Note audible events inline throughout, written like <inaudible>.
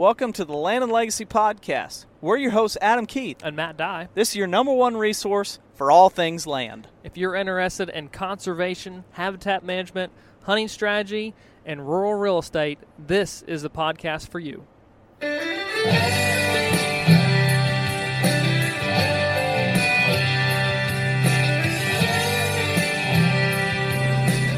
Welcome to the Land and Legacy Podcast. We're your hosts, Adam Keith. and Matt Dye. This is your number one resource for all things land. If you're interested in conservation, habitat management, hunting strategy, and rural real estate, this is the podcast for you.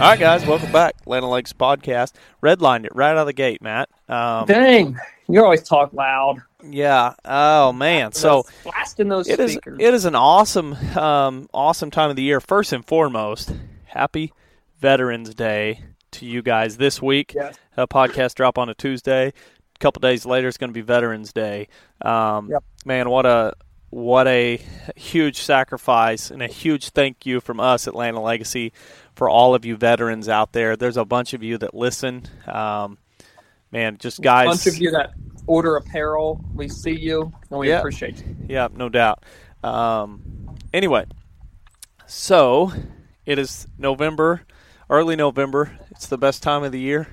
All right, guys, welcome back. Land and Legacy Podcast. Redlined it right out of the gate, Matt. Um, Dang, you always talk loud. yeah. Oh man. So blasting those it is speakers. it is an awesome um, awesome time of the year. First and foremost, happy Veterans Day to you guys this week. Yes. A podcast drop on a Tuesday. A couple days later, it's going to be Veterans Day. Um, Yep. Man, what a what a huge sacrifice and a huge thank you from us at Land Legacy for all of you veterans out there. There's a bunch of you that listen. Um, man, just guys. a bunch of you that order apparel. We see you and we Yeah. appreciate you. Yeah, no doubt. Um, anyway, so it is November, early November. It's the best time of the year,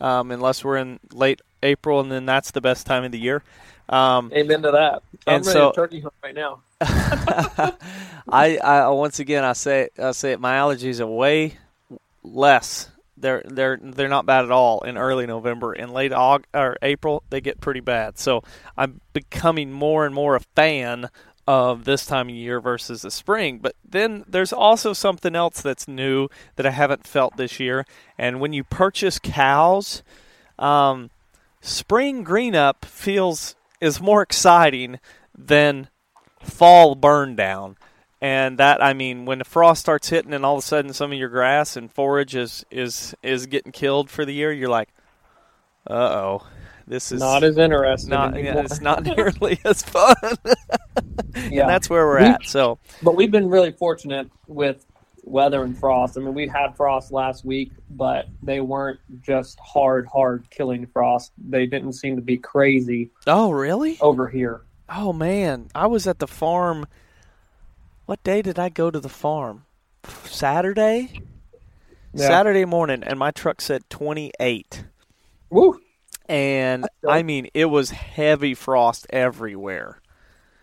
um, unless we're in late April, and then that's the best time of the year. Um, Amen to that. I'm And ready so- to turkey hunt right now. <laughs> <laughs> I, I once again I say I say it, my allergies are way less. They're they're they're not bad at all in early November. In late Aug or April, they get pretty bad. So I'm becoming more and more a fan of this time of year versus the spring. But then there's also something else that's new that I haven't felt this year. And when you purchase cows, um, spring green up feels is more exciting than fall burn down. And that I mean, when the frost starts hitting, and all of a sudden some of your grass and forage is is is getting killed for the year, you're like, uh oh, this is Not as interesting. not anymore. it's not <laughs> nearly as fun. <laughs> Yeah. and that's where we're We- at. So But we've been really fortunate with weather and frost. I mean, we had frost last week, but they weren't just hard, hard killing frost. They didn't seem to be crazy oh really? over here. Oh man, I was at the farm. What day did I go to the farm? Saturday. Yeah. Saturday morning, and my truck said 28. Woo! And. I mean, it was heavy frost everywhere.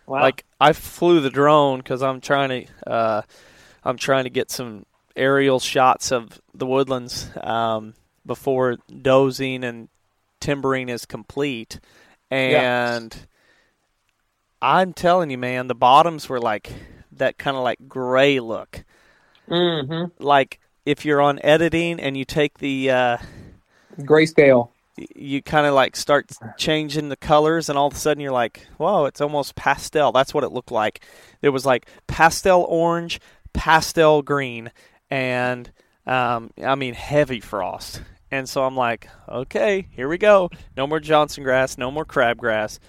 Wow. Like I flew the drone because I'm trying to, uh, I'm trying to get some aerial shots of the woodlands um, before dozing and timbering is complete. And I'm telling you, man, the bottoms were like that kind of like gray look. mm-hmm. Like if you're on editing and you take the uh, Grayscale. you kind of like start changing the colors and all of a sudden you're like whoa it's almost pastel that's what it looked like it was like pastel orange pastel green and um, i mean heavy frost and so i'm like okay here we go no more johnson grass no more crabgrass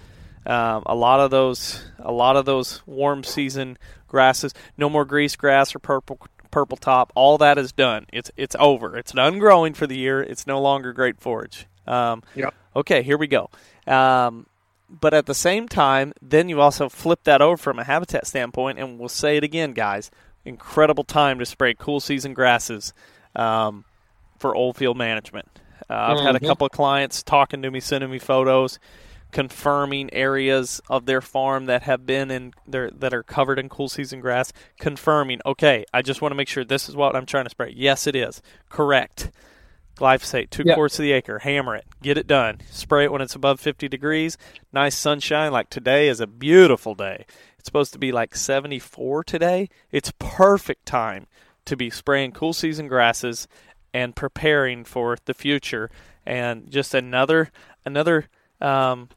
um, a lot of those a lot of those warm season grasses no more grease grass or purple purple top. All that is done. It's it's over. It's done growing for the year. It's no longer great forage. Um, Yep. okay here we go. Um, but at the same time then you also flip that over from a habitat standpoint and we'll say it again guys. Incredible time to spray cool season grasses um, for old field management. Uh, I've had a Mhm. couple of clients talking to me, sending me photos, confirming areas of their farm that have been in there that are covered in cool season grass. Confirming, okay, I just want to make sure this is what I'm trying to spray. Yes, it is correct. Glyphosate, two Yeah. quarts to the acre. Hammer it. Get it done. Spray it when it's above 50 degrees. Nice sunshine. Like today is a beautiful day. It's supposed to be like 74 today. It's perfect time to be spraying cool season grasses and preparing for the future. And just another another um,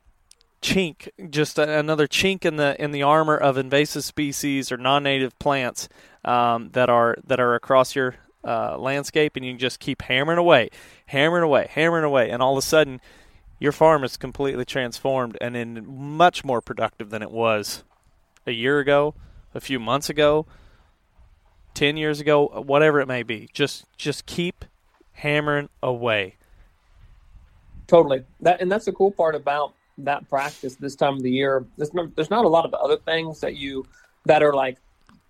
chink, just another chink in the in the armor of invasive species or non-native plants um, that are that are across your uh, landscape, and you just keep hammering away, hammering away, hammering away, and all of a sudden, your farm is completely transformed and in much more productive than it was a year ago, a few months ago, ten years ago, whatever it may be. Just just keep hammering away. Totally. That and that's the cool part about that practice this time of the year. There's not, there's not a lot of other things that you that are like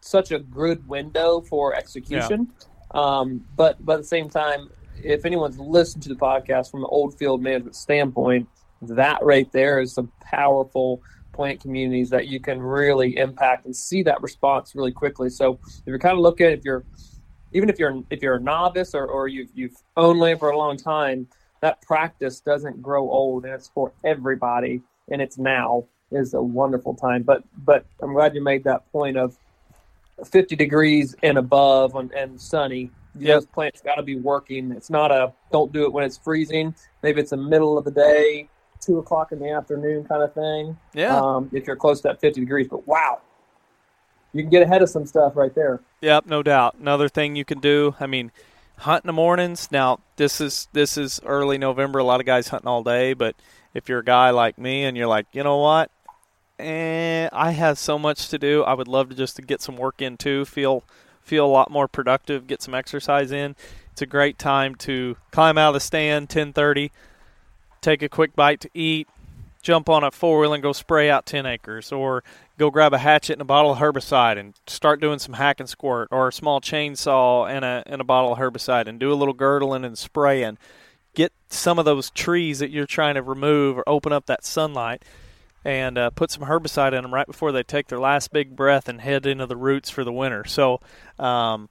such a good window for execution. Um, but but at the same time, if anyone's listened to the podcast from an old field management standpoint, that right there is some powerful plant communities that you can really impact and see that response really quickly. So if you're kind of looking, if you're even if you're if you're a novice or, or you've you've owned land for a long time, that practice doesn't grow old and it's for everybody and it's now is a wonderful time. But but I'm glad you made that point of 50 degrees and above and, and sunny. Yep. Those plants got to be working. It's not a don't do it when it's freezing. Maybe it's the middle of the day, two o'clock in the afternoon kind of thing. Yeah. Um, if you're close to that 50 degrees, but wow, you can get ahead of some stuff right there. Yep, no doubt. Another thing you can do, I mean, hunt in the mornings. Now, this is this is early November. A lot of guys hunting all day, but if you're a guy like me and you're like, you know what, eh, I have so much to do. I would love to just to get some work in too. Feel feel a lot more productive. Get some exercise in. It's a great time to climb out of the stand. Ten thirty. Take a quick bite to eat. Jump on a four wheel and go spray out ten acres, or go grab a hatchet and a bottle of herbicide and start doing some hack and squirt, or a small chainsaw and a and a bottle of herbicide and do a little girdling and spraying. Get some of those trees that you're trying to remove or open up that sunlight, and uh, put some herbicide in them right before they take their last big breath and head into the roots for the winter. So, um,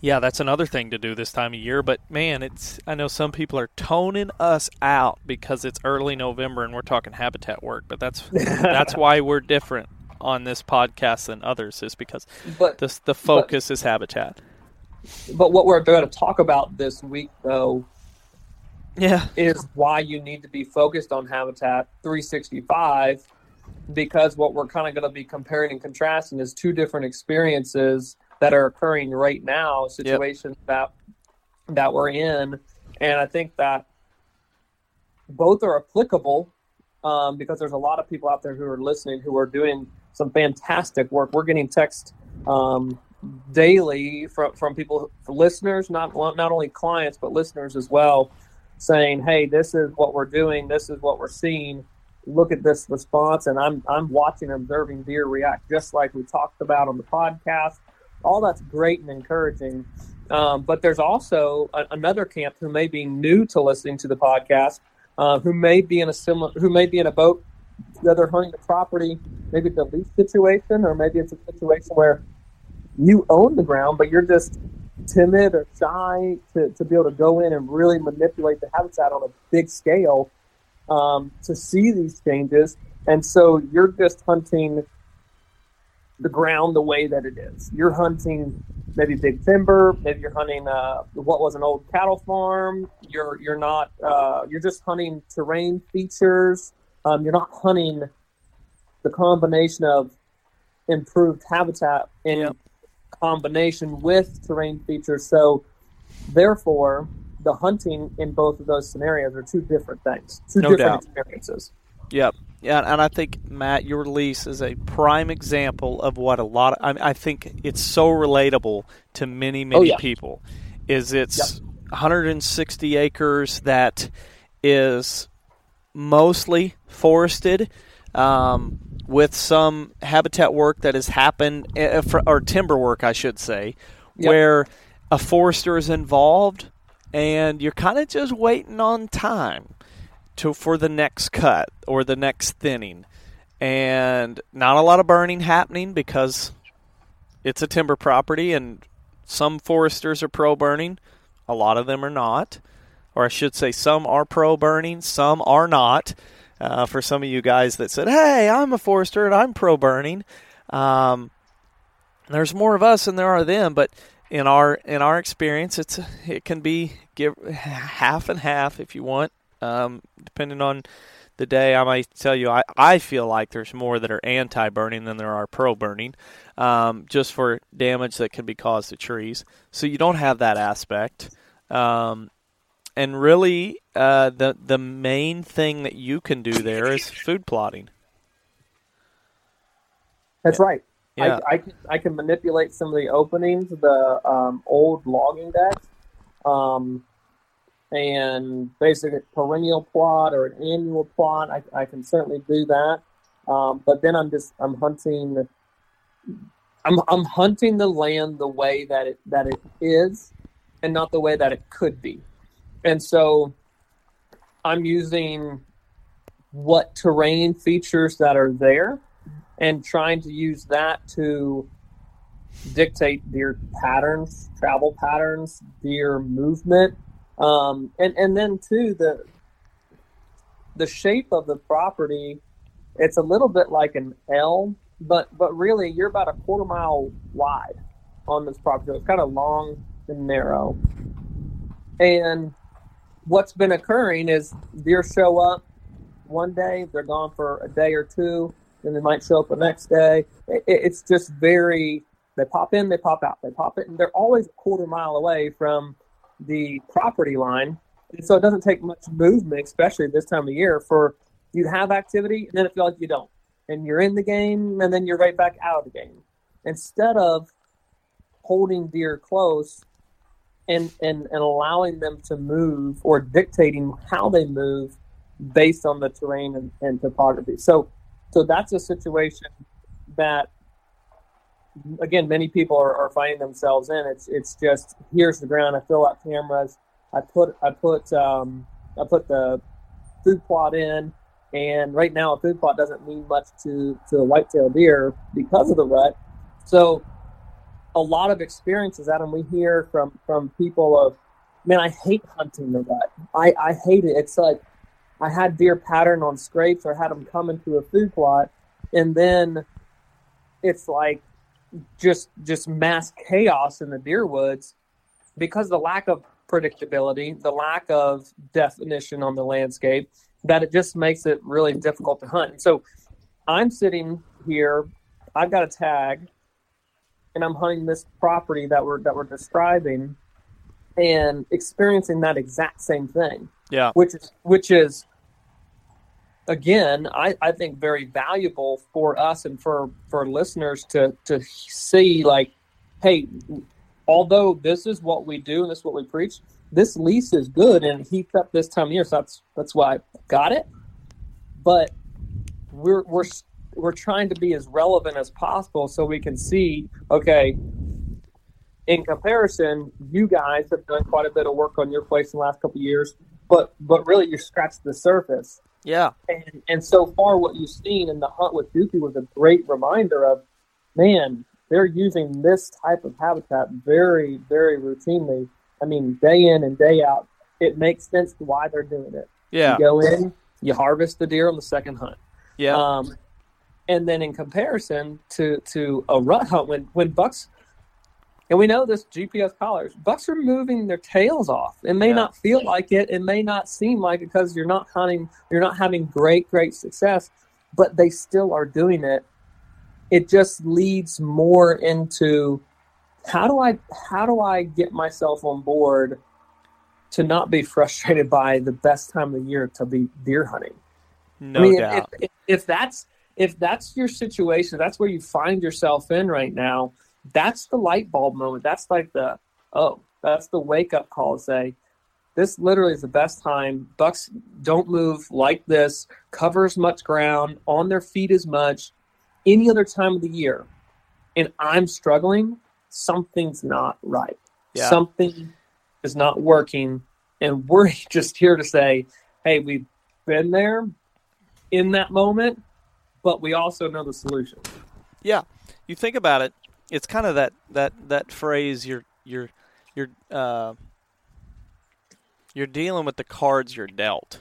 yeah, that's another thing to do this time of year. But man, it's I know some people are toning us out because it's early November and we're talking habitat work, but that's <laughs> that's why we're different on this podcast than others is because But the the focus is habitat. but what we're going to talk about this week though Yeah. is why you need to be focused on Habitat 365 because what we're kind of going to be comparing and contrasting is two different experiences that are occurring right now, situations that that we're in, and I think that both are applicable um, because there's a lot of people out there who are listening who are doing some fantastic work. We're getting text um, daily from from people, listeners, not not only clients but listeners as well, saying, "Hey, this is what we're doing. This is what we're seeing. Look at this response." And I'm I'm watching, observing deer react just like we talked about on the podcast. All that's great and encouraging. Um, but there's also a, another camp who may be new to listening to the podcast, uh, who may be in a similar, who may be in a boat that they're hunting the property. Maybe it's a lease situation, or maybe it's a situation where you own the ground, but you're just timid or shy to, to be able to go in and really manipulate the habitat on a big scale um, to see these changes. And so you're just hunting the ground the way that it is. You're hunting maybe big timber, maybe you're hunting uh, what was an old cattle farm. You're you're not uh, you're just hunting terrain features. Um, you're not hunting the combination of improved habitat in combination with terrain features. So, therefore, the hunting in both of those scenarios are two different things, two No different doubt. experiences. Yep. Yeah, and I think Matt, your lease is a prime example of what a lot of. I, mean, I think it's so relatable to many, many Oh, yeah. people. Is it's 160 acres that is mostly forested, um, with some habitat work that has happened, uh, or timber work, I should say, yep. where a forester is involved and you're kind of just waiting on time to for the next cut or the next thinning. And not a lot of burning happening because it's a timber property and some foresters are pro burning a lot of them are not. Or i should say some are pro burning some are not. Uh, for some of you guys that said hey i'm a forester and i'm pro burning um, there's more of us than there are them but in our in our experience, it's it can be give half and half if you want, um, depending on the day. I might tell you I, I feel like there's more that are anti-burning than there are pro-burning, um, just for damage that can be caused to trees. So you don't have that aspect. Um, and really, uh, the the main thing that you can do there is food plotting. That's right. Yeah. I, I, can, I can manipulate some of the openings, the um, old logging decks, um, and basically perennial plot or an annual plot. I, I can certainly do that. Um, but then I'm just I'm hunting. I'm I'm hunting the land the way that it that it is, and not the way that it could be. And so, I'm using what terrain features that are there and trying to use that to dictate deer patterns, travel patterns, deer movement, um, and and then too the the shape of the property. It's a little bit like an L, but but really you're about a quarter mile wide on this property. It's kind of long and narrow, and what's been occurring is deer show up one day, they're gone for a day or two then they might show up the next day. It, it's just very, they pop in, they pop out, they pop and they're always a quarter mile away from the property line. And so it doesn't take much movement, especially this time of year, for you to have activity, and then it feels like you don't. And you're in the game, and then you're right back out of the game. Instead of holding deer close and, and, and allowing them to move or dictating how they move based on the terrain and, and topography. So so that's a situation that again many people are, are, finding themselves in. It's it's just here's the ground. I fill out cameras. I put i put um, i put the food plot in. And right now a food plot doesn't mean much to to a whitetail deer because of the rut. So a lot of experiences adam we hear from from people of man i hate hunting the rut. I i hate it. It's like I had deer pattern on scrapes or had them come into a food plot, and then it's like just just mass chaos in the deer woods because the lack of predictability, the lack of definition on the landscape, that it just makes it really difficult to hunt. And so I'm sitting here, I've got a tag, and I'm hunting this property that we're that we're describing and experiencing that exact same thing. Yeah. Which is which is again, I, I think very valuable for us and for, for listeners to, to see like, hey, although this is what we do and this is what we preach, this lease is good and heats up this time of year. So that's, that's why I got it. But we're, we're, we're trying to be as relevant as possible so we can see, okay, in comparison, you guys have done quite a bit of work on your place in the last couple years, but but really you scratched the surface. Yeah. And, and so far, what you've seen in the hunt with Dookie was a great reminder of, man, they're using this type of habitat very, very routinely. I mean, day in and day out. It makes sense why they're doing it. Yeah. You go in, you harvest the deer on the second hunt. Yeah. Um, and then in comparison to to a rut hunt, when when bucks and we know this GPS collars. Bucks are moving their tails off. It may yeah. not feel like it. It may not seem like it because you're not hunting, you're not having great, great success, but they still are doing it. It just leads more into how do I how do I get myself on board to not be frustrated <laughs> by the best time of the year to be deer hunting. No I mean, doubt. If, if, if that's if that's your situation, that's where you find yourself in right now that's the light bulb moment. That's like the oh, that's the wake up call. Say, this literally is the best time. Bucks don't move like this, cover as much ground, on their feet as much, any other time of the year. And I'm struggling, something's not right. Yeah. Something is not working. And we're <laughs> just here to say, hey, we've been there in that moment, but we also know the solution. Yeah, you think about it. It's kind of that that that phrase. You're you're you're uh, you're dealing with the cards you're dealt.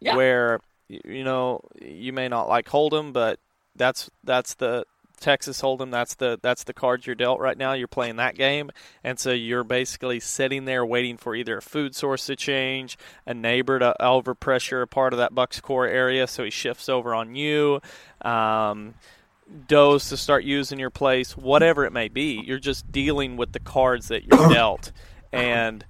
Yeah. Where you know you may not like Hold'em, but that's that's the Texas Hold'em. That's the that's the cards you're dealt right now. You're playing that game, and so you're basically sitting there waiting for either a food source to change, a neighbor to overpressure a part of that Bucks core area, so he shifts over on you. Um, does to start using your place, whatever it may be. You're just dealing with the cards that you're <coughs> dealt. And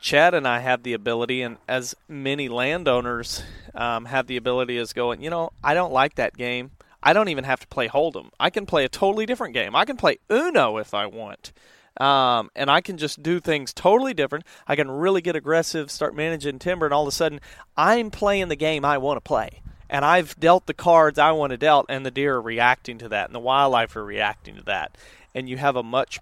Chad and I have the ability, and as many landowners um, have the ability, as going, you know, I don't like that game. I don't even have to play Hold'em. I can play a totally different game. I can play Uno if I want. Um, and I can just do things totally different. I can really get aggressive, start managing timber, and all of a sudden, I'm playing the game I want to play and I've dealt the cards I want to dealt, and the deer are reacting to that, and the wildlife are reacting to that, and you have a much,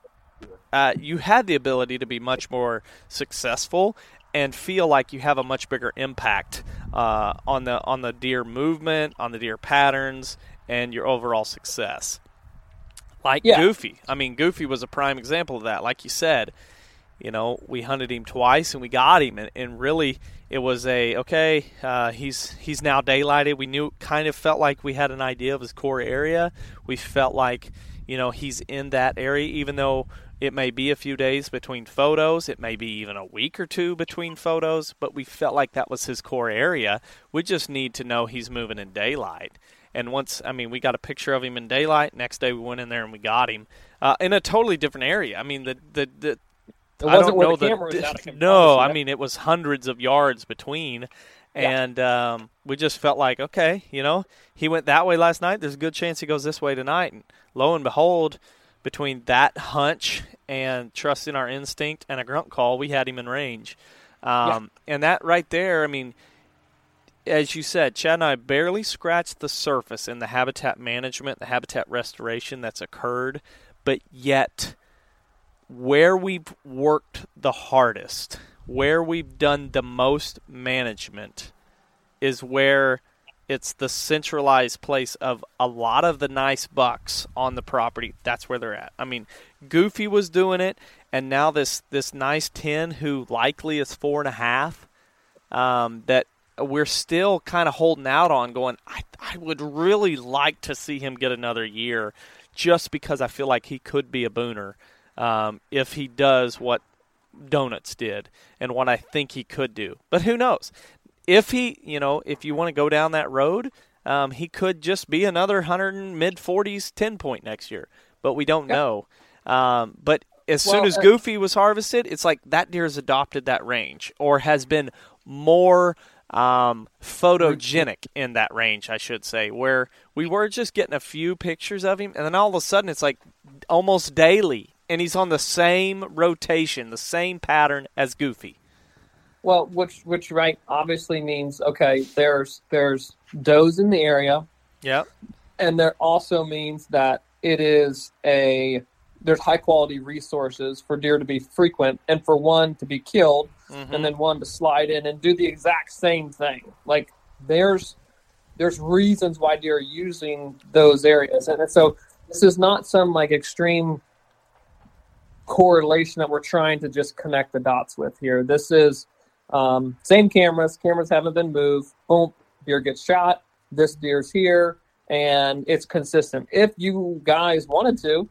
uh, you had the ability to be much more successful and feel like you have a much bigger impact uh, on the on the deer movement, on the deer patterns, and your overall success. Like Yeah. Goofy, I mean, Goofy was a prime example of that. Like you said, you know, we hunted him twice and we got him, and, and really it was a okay. Uh, he's he's now daylighted. We knew, kind of felt like we had an idea of his core area. We felt like you know he's in that area, even though it may be a few days between photos. It may be even a week or two between photos, but we felt like that was his core area. We just need to know he's moving in daylight. And once, I mean, we got a picture of him in daylight. Next day, we went in there and we got him uh, in a totally different area. I mean, the the, the It I don't know the the- was at, I can no, I mean it was hundreds of yards between, Yeah. and um, we just felt like okay, you know, he went that way last night. There's a good chance he goes this way tonight, and lo and behold, between that hunch and trusting our instinct and a grunt call, we had him in range, um, and that right there, I mean. As you said, Chad and I barely scratched the surface in the habitat management, the habitat restoration that's occurred, but yet where we've worked the hardest, where we've done the most management, is where it's the centralized place of a lot of the nice bucks on the property. That's where they're at. I mean, Goofy was doing it, and now this this nice ten who likely is four and a half. Um, that we're still kind of holding out on. Going, I I would really like to see him get another year, just because I feel like he could be a booner um, if he does what Donuts did and what I think he could do. But who knows? If he, you know, if you want to go down that road, um, he could just be another 100 and mid 40s 10 point next year. But we don't know. Um, but as soon as uh, Goofy was harvested, it's like that deer has adopted that range or has been more um, photogenic in that range, I should say, where we were just getting a few pictures of him, and then all of a sudden it's like almost daily, and he's on the same rotation, the same pattern as Goofy. Well, which which right obviously means okay. There's there's does in the area, Yep. and there also means that it is a there's high quality resources for deer to be frequent and for one to be killed Mm-hmm. and then one to slide in and do the exact same thing. Like there's there's reasons why deer are using those areas, and so this is not some like extreme correlation that we're trying to just connect the dots with here. This is um, same cameras. Cameras haven't been moved. Boom, deer gets shot. This deer's here, and it's consistent. If you guys wanted to,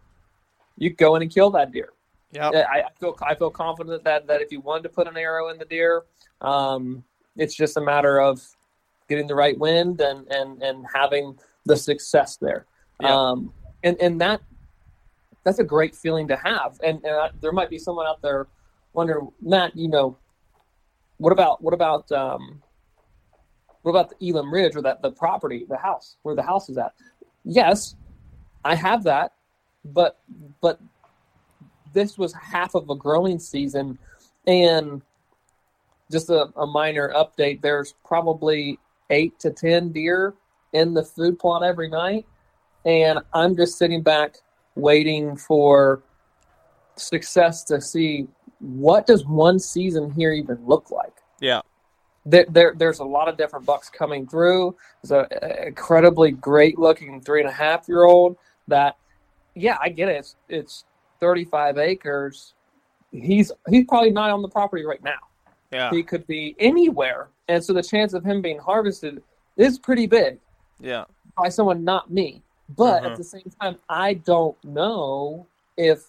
you go in and kill that deer. Yep. I, I feel I feel confident that that if you wanted to put an arrow in the deer, um, it's just a matter of getting the right wind and and and having the success there. Yeah. Um, and and that that's a great feeling to have. And, and I, there might be someone out there wondering, Matt, you know, what about what about um, what about the Elam Ridge or that the property, the house where the house is at? Yes, I have that, but but this was half of a growing season, and just a, a minor update. There's probably eight to ten deer in the food plot every night, and I'm just sitting back waiting for success to see what does one season here even look like. Yeah. There, there, there's a lot of different bucks coming through. There's an incredibly great looking three and a half year old that, yeah, I get it. It's, it's 35 acres. He's he's probably not on the property right now. Yeah. He could be anywhere, and so the chance of him being harvested is pretty big Yeah. by someone not me. But at the same time, I don't know if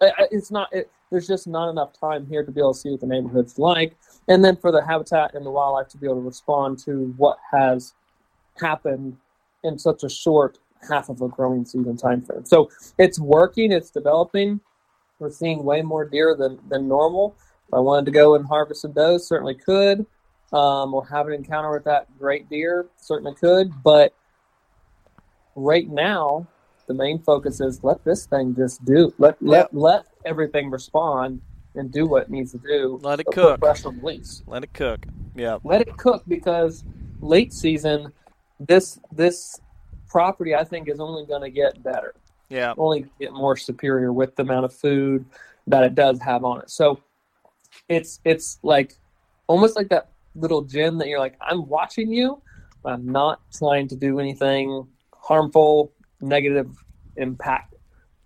it's not. It, there's just not enough time here to be able to see what the neighborhood's like, and then for the habitat and the wildlife to be able to respond to what has happened in such a short half of a growing season time frame. So it's working. It's developing. We're seeing way more deer than than normal. If I wanted to go and harvest some does, certainly could. Um, or have an encounter with that great deer, certainly could. But right now, the main focus is let this thing just do. Let let let everything respond and do what it needs to do. Let it cook. On. Let it cook. Yeah. Let it cook because late season, this this property I think is only going to get better Yeah. only get more superior with the amount of food that it does have on it. So it's it's like almost like that little gym that you're like, I'm watching you, but I'm not trying to do anything harmful, negative impact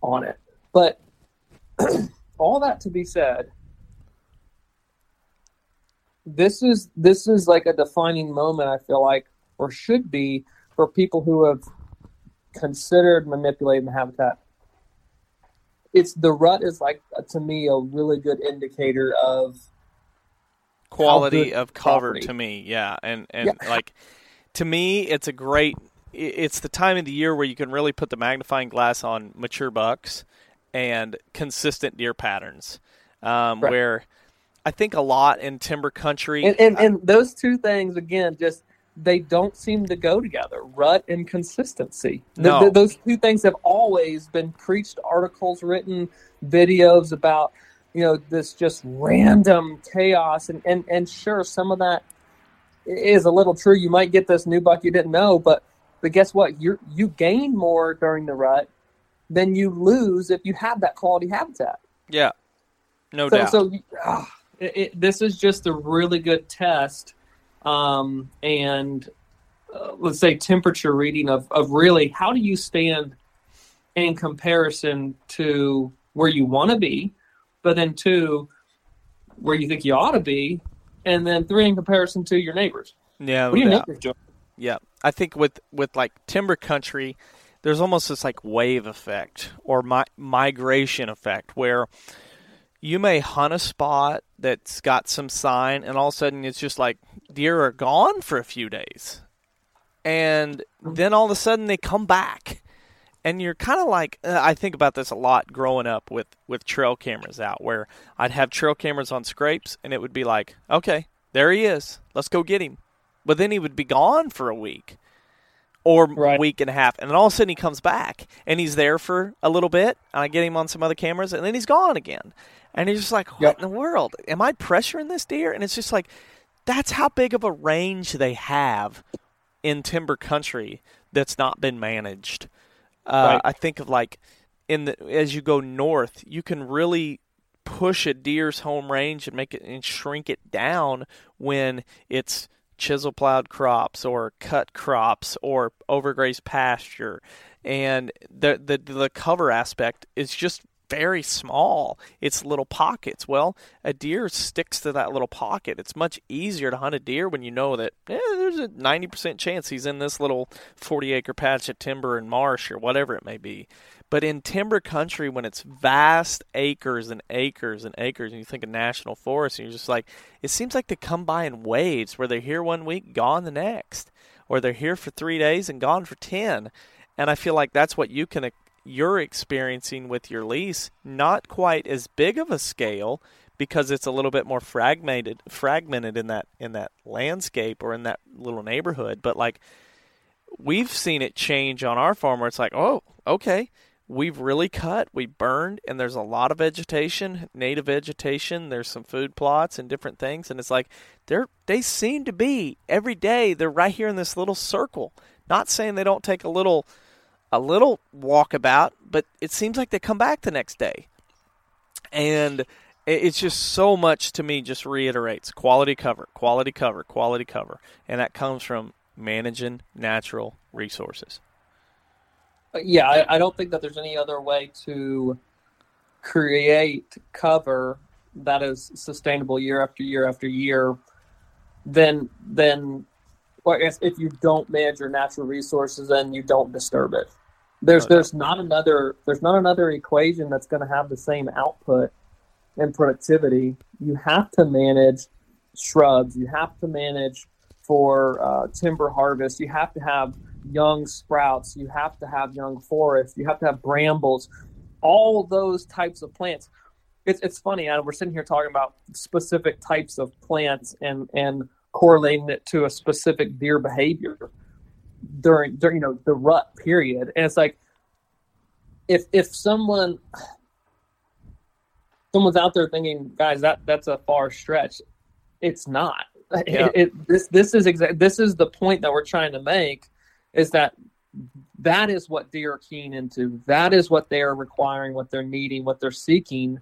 on it. But <clears throat> all that to be said, this is this is like a defining moment I feel like or should be for people who have considered manipulating the habitat. It's the rut is like uh, to me a really good indicator of Quality of cover property. to me. Yeah. And and Yeah. like to me, it's a great. It's the time of the year where you can really put the magnifying glass on mature bucks and consistent deer patterns. Um, Right. Where I think a lot in timber country. and, and and those two things again just they don't seem to go together rut and consistency Th- No. th- those two things have always been preached articles written videos about you know this just random chaos and and, and sure some of that is a little true you might get this new buck you didn't know but but guess what you you gain more during the rut than you lose if you have that quality habitat yeah. No so, doubt. so ah, it, it, this is just a really good test, um, and uh, let's say temperature reading of, of really how do you stand in comparison to where you want to be, but then two, where you think you ought to be, and then three in comparison to your neighbors. yeah. What no your doubt. neighbors doing? Yeah, I think with with like timber country, there's almost this like wave effect or mi- migration effect where you may hunt a spot that's got some sign, and all of a sudden it's just like deer are gone for a few days, and then all of a sudden they come back. And you're kind of like uh, I think about this a lot growing up with with trail cameras out, where I'd have trail cameras on scrapes, and it would be like, okay, there he is, let's go get him but then he would be gone for a week or Right. week and a half and then all of a sudden he comes back and he's there for a little bit and i get him on some other cameras and then he's gone again and he's just like what Yep. in the world am i pressuring this deer and it's just like that's how big of a range they have in timber country that's not been managed uh, Right. i think of like in the as you go north you can really push a deer's home range and make it and shrink it down when it's chisel plowed crops or cut crops or overgrazed pasture. And the the the cover aspect is just very small. It's little pockets. Well a deer sticks to that little pocket. It's much easier to hunt a deer when you know that eh, there's a 90% chance he's in this little 40 acre patch of timber and marsh or whatever it may be but in timber country, when it's vast acres and acres and acres, and you think of national forests, and you're just like, it seems like they come by in waves where they're here one week, gone the next, or they're here for three days and gone for 10. And I feel like that's what you can, uh, you're experiencing with your lease. Not quite as big of a scale because it's a little bit more fragmented, fragmented in that, in that landscape or in that little neighborhood. But like, we've seen it change on our farm where it's like, oh, okay, we've really cut, we burned, and there's a lot of vegetation, native vegetation. There's some food plots and different things, and it's like they're they seem to be every day. They're right here in this little circle. Not saying they don't take a little a little walkabout, but it seems like they come back the next day, and it's just so much to me. Just reiterates quality cover, quality cover, quality cover, and that comes from managing natural resources. Yeah, I, I don't think that there's any other way to create cover that is sustainable year after year after year than than well, if you don't manage your natural resources and you don't disturb it. There's No there's not another there's not another equation that's going to have the same output and productivity. You have to manage shrubs. You have to manage for uh, timber harvest. You have to have young sprouts. You have to have young forests. You have to have brambles. All those types of plants. It's, it's funny. Adam, we're sitting here talking about specific types of plants and, and correlating it to a specific deer behavior during during you know the rut period. And it's like if if someone someone's out there thinking, guys, that that's a far stretch. It's not. Yeah. It, it, this this is exact. This is the point that we're trying to make, is that that is what deer are keen into. That is what they are requiring, what they're needing, what they're seeking.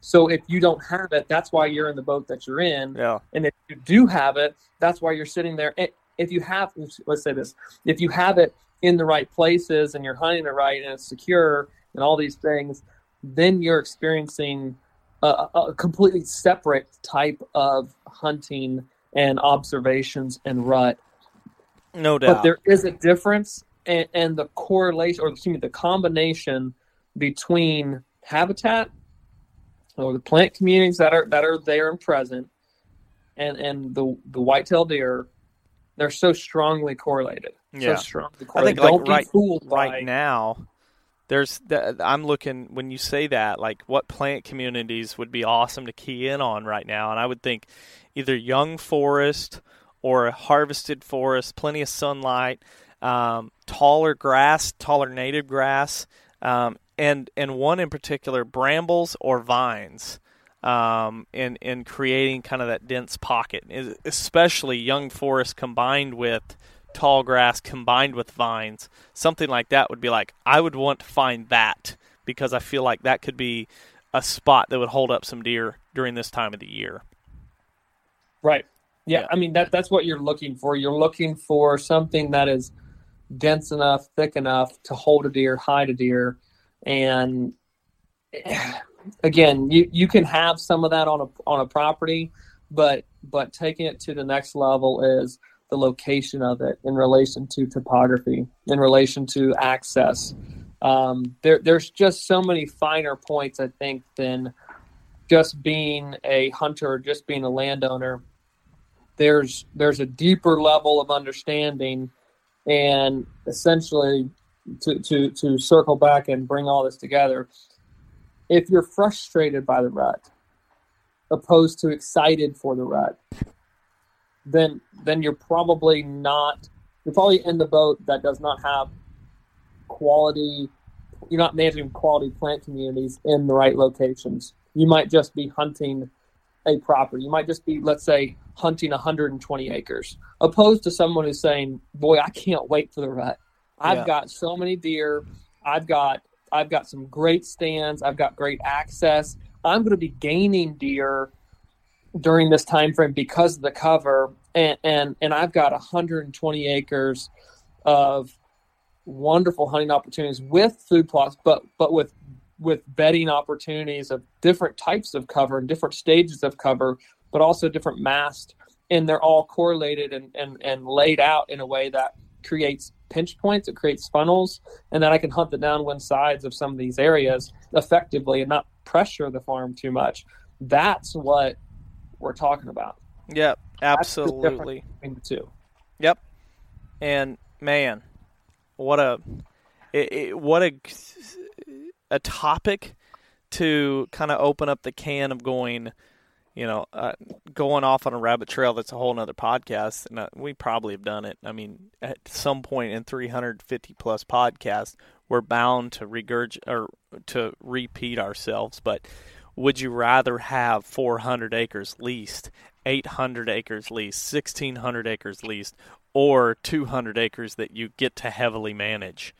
So if you don't have it, that's why you're in the boat that you're in. Yeah. And if you do have it, that's why you're sitting there. If you have, let's say this, if you have it in the right places and you're hunting it right and it's secure and all these things, then you're experiencing a, a completely separate type of hunting and observations and rut. No doubt. But there is a difference, and, and the correlation, or excuse me, the combination between habitat or the plant communities that are that are there and present, and and the the whitetail deer, they're so strongly correlated. Yeah. So strongly I think like Don't right be fooled right now there's the, I'm looking when you say that like what plant communities would be awesome to key in on right now and I would think either young forest or harvested forest plenty of sunlight um, taller grass taller native grass um, and and one in particular brambles or vines um, in in creating kind of that dense pocket especially young forest combined with tall grass combined with vines, something like that would be like I would want to find that because I feel like that could be a spot that would hold up some deer during this time of the year. Right. Yeah, Yeah. I mean that that's what you're looking for. You're looking for something that is dense enough, thick enough to hold a deer, hide a deer, and <sighs> again, you you can have some of that on a on a property, but but taking it to the next level is the location of it in relation to topography, in relation to access. Um, there, there's just so many finer points, I think, than just being a hunter, just being a landowner. There's there's a deeper level of understanding, and essentially, to to to circle back and bring all this together. If you're frustrated by the rut, opposed to excited for the rut, then then you're probably not you're probably in the boat that does not have quality you're not managing quality plant communities in the right locations. You might just be hunting a property. You might just be, let's say, hunting 120 acres, opposed to someone who's saying, "Boy, I can't wait for the rut. I've Yeah. got so many deer. I've got I've got some great stands. I've got great access. I'm going to be gaining deer during this time frame because of the cover and and and I've got 120 acres of wonderful hunting opportunities with food plots but but with with bedding opportunities of different types of cover and different stages of cover but also different mast and they're all correlated and and, and laid out in a way that creates pinch points it creates funnels and then I can hunt the downwind sides of some of these areas effectively and not pressure the farm too much that's what we're talking about Yep, absolutely. between the two. Yep. And man, what a it, it, what a a topic to kind of open up the can of going, you know, uh, going off on a rabbit trail that's a whole nother podcast, and uh, we probably have done it. I mean, at some point in 350 plus podcasts, we're bound to regurg or to repeat ourselves. But would you rather have 400 acres leased, 800 acres leased, 1600 acres leased, or 200 acres that you get to heavily manage?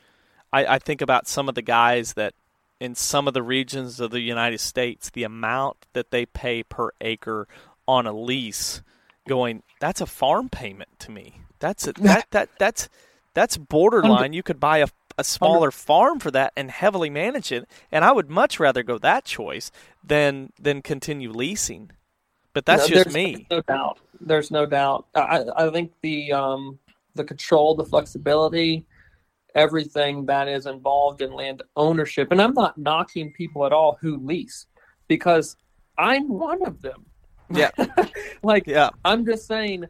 I, I think about some of the guys that in some of the regions of the United States, the amount that they pay per acre on a lease, going that's a farm payment to me. That's a, that that that's that's borderline. You could buy a a smaller farm for that and heavily manage it, and I would much rather go that choice than than continue leasing. But that's No, just there's me. No doubt. There's no doubt. I, I think the um, the control, the flexibility, everything that is involved in land ownership, and I'm not knocking people at all who lease because I'm one of them. Yeah. <laughs> like Yeah. I'm just saying,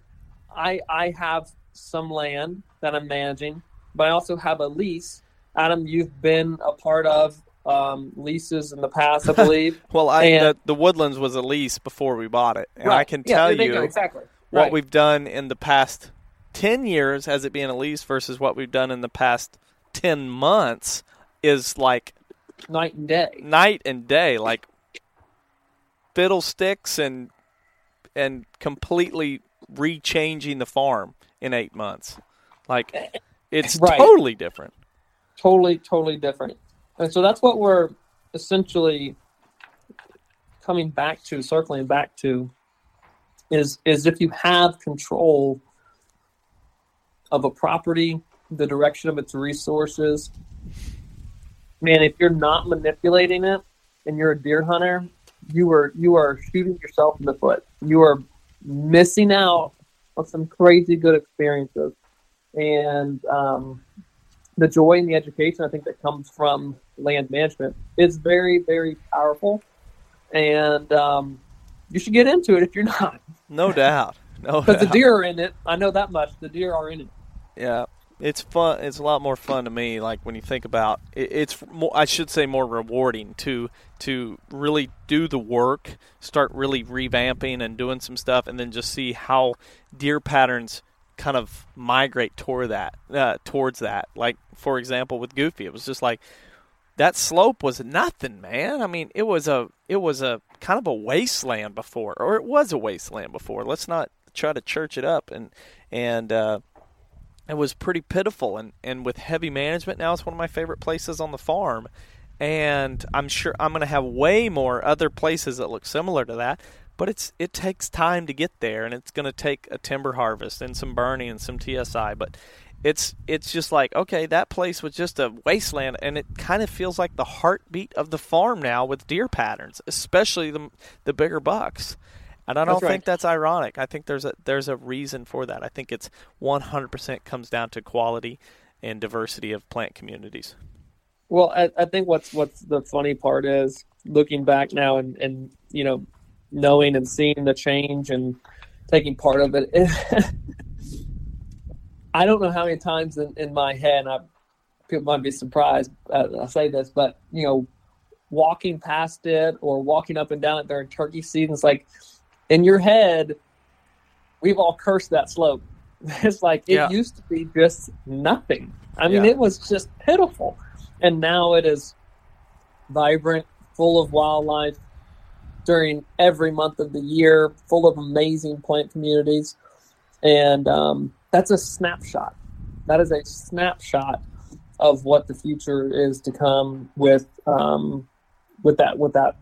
I I have some land that I'm managing, but I also have a lease. Adam, you've been a part of um, leases in the past, I <laughs> believe. Well, I And- the, the Woodlands was a lease before we bought it, and I can tell there you you exactly what Right. we've done in the past 10 years as it being a lease versus what we've done in the past 10 months is like night and day. night and day like fiddlesticks and and completely rechanging the farm in 8 months like it's <laughs> Right. totally different totally totally different and so that's what we're essentially coming back to circling back to is is if you have control of a property the direction of its resources. Man if you're not manipulating it and you're a deer hunter you are you are shooting yourself in the foot. You are missing out on some crazy good experiences. And um, the joy and the education I think that comes from land management is very, very powerful, and um, you should get into it if you're not, no doubt. No <laughs> because the deer are in it. I know that much. The deer are in it. Yeah, it's fun. It's a lot more fun to me. Like when you think about it, it's more. I should say more rewarding to to really do the work, start really revamping and doing some stuff, and then just see how deer patterns kind of migrate toward that uh, towards that. Like for example, with Goofy, it was just like that slope was nothing, man. I mean, it was a it was a kind of a wasteland before, or it was a wasteland before. Let's not try to church it up and and. Uh, it was pretty pitiful and, and with heavy management now it's one of my favorite places on the farm. And i'm sure i'm going to have way more other places that look similar to that but it's it takes time to get there and it's going to take a timber harvest and some burning and some tsi but it's it's just like okay that place was just a wasteland and it kind of feels like the heartbeat of the farm now with deer patterns especially the the bigger bucks and I don't That's right. think that's ironic. I think there's a there's a reason for that. I think it's 100% comes down to quality and diversity of plant communities. Well, I, I think what's what's the funny part is looking back now and and you know knowing and seeing the change and taking part of it. <laughs> I don't know how many times in, in my head, I, people might be surprised uh, I say this, but you know, walking past it or walking up and down it during turkey season, it's like in your head, we've all cursed that slope. <laughs> It's like it Yeah. used to be just nothing. I mean, Yeah. it was just pitiful, and now it is vibrant, full of wildlife during every month of the year, full of amazing plant communities, and um, that's a snapshot. That is a snapshot of what the future is to come with um, with that with that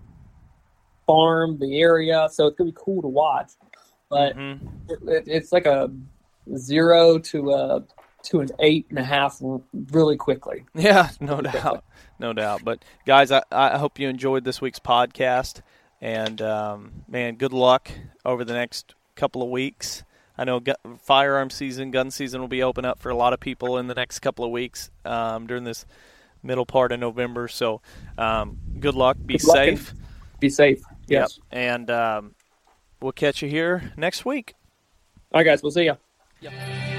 farm, the area. So it's gonna be cool to watch, but Mhm. it, it, it's like a zero to a to an eight and a half really quickly. Yeah, <laughs> no doubt, no doubt. But guys, I, I hope you enjoyed this week's podcast, and um, man, good luck over the next couple of weeks. I know gu- firearm season, gun season will be open up for a lot of people in the next couple of weeks um, during this middle part of November. So, um, good luck. Be Good luck safe. Be safe. Yes. Yep. And um, we'll catch you here next week. All right, guys. We'll see ya. Yep.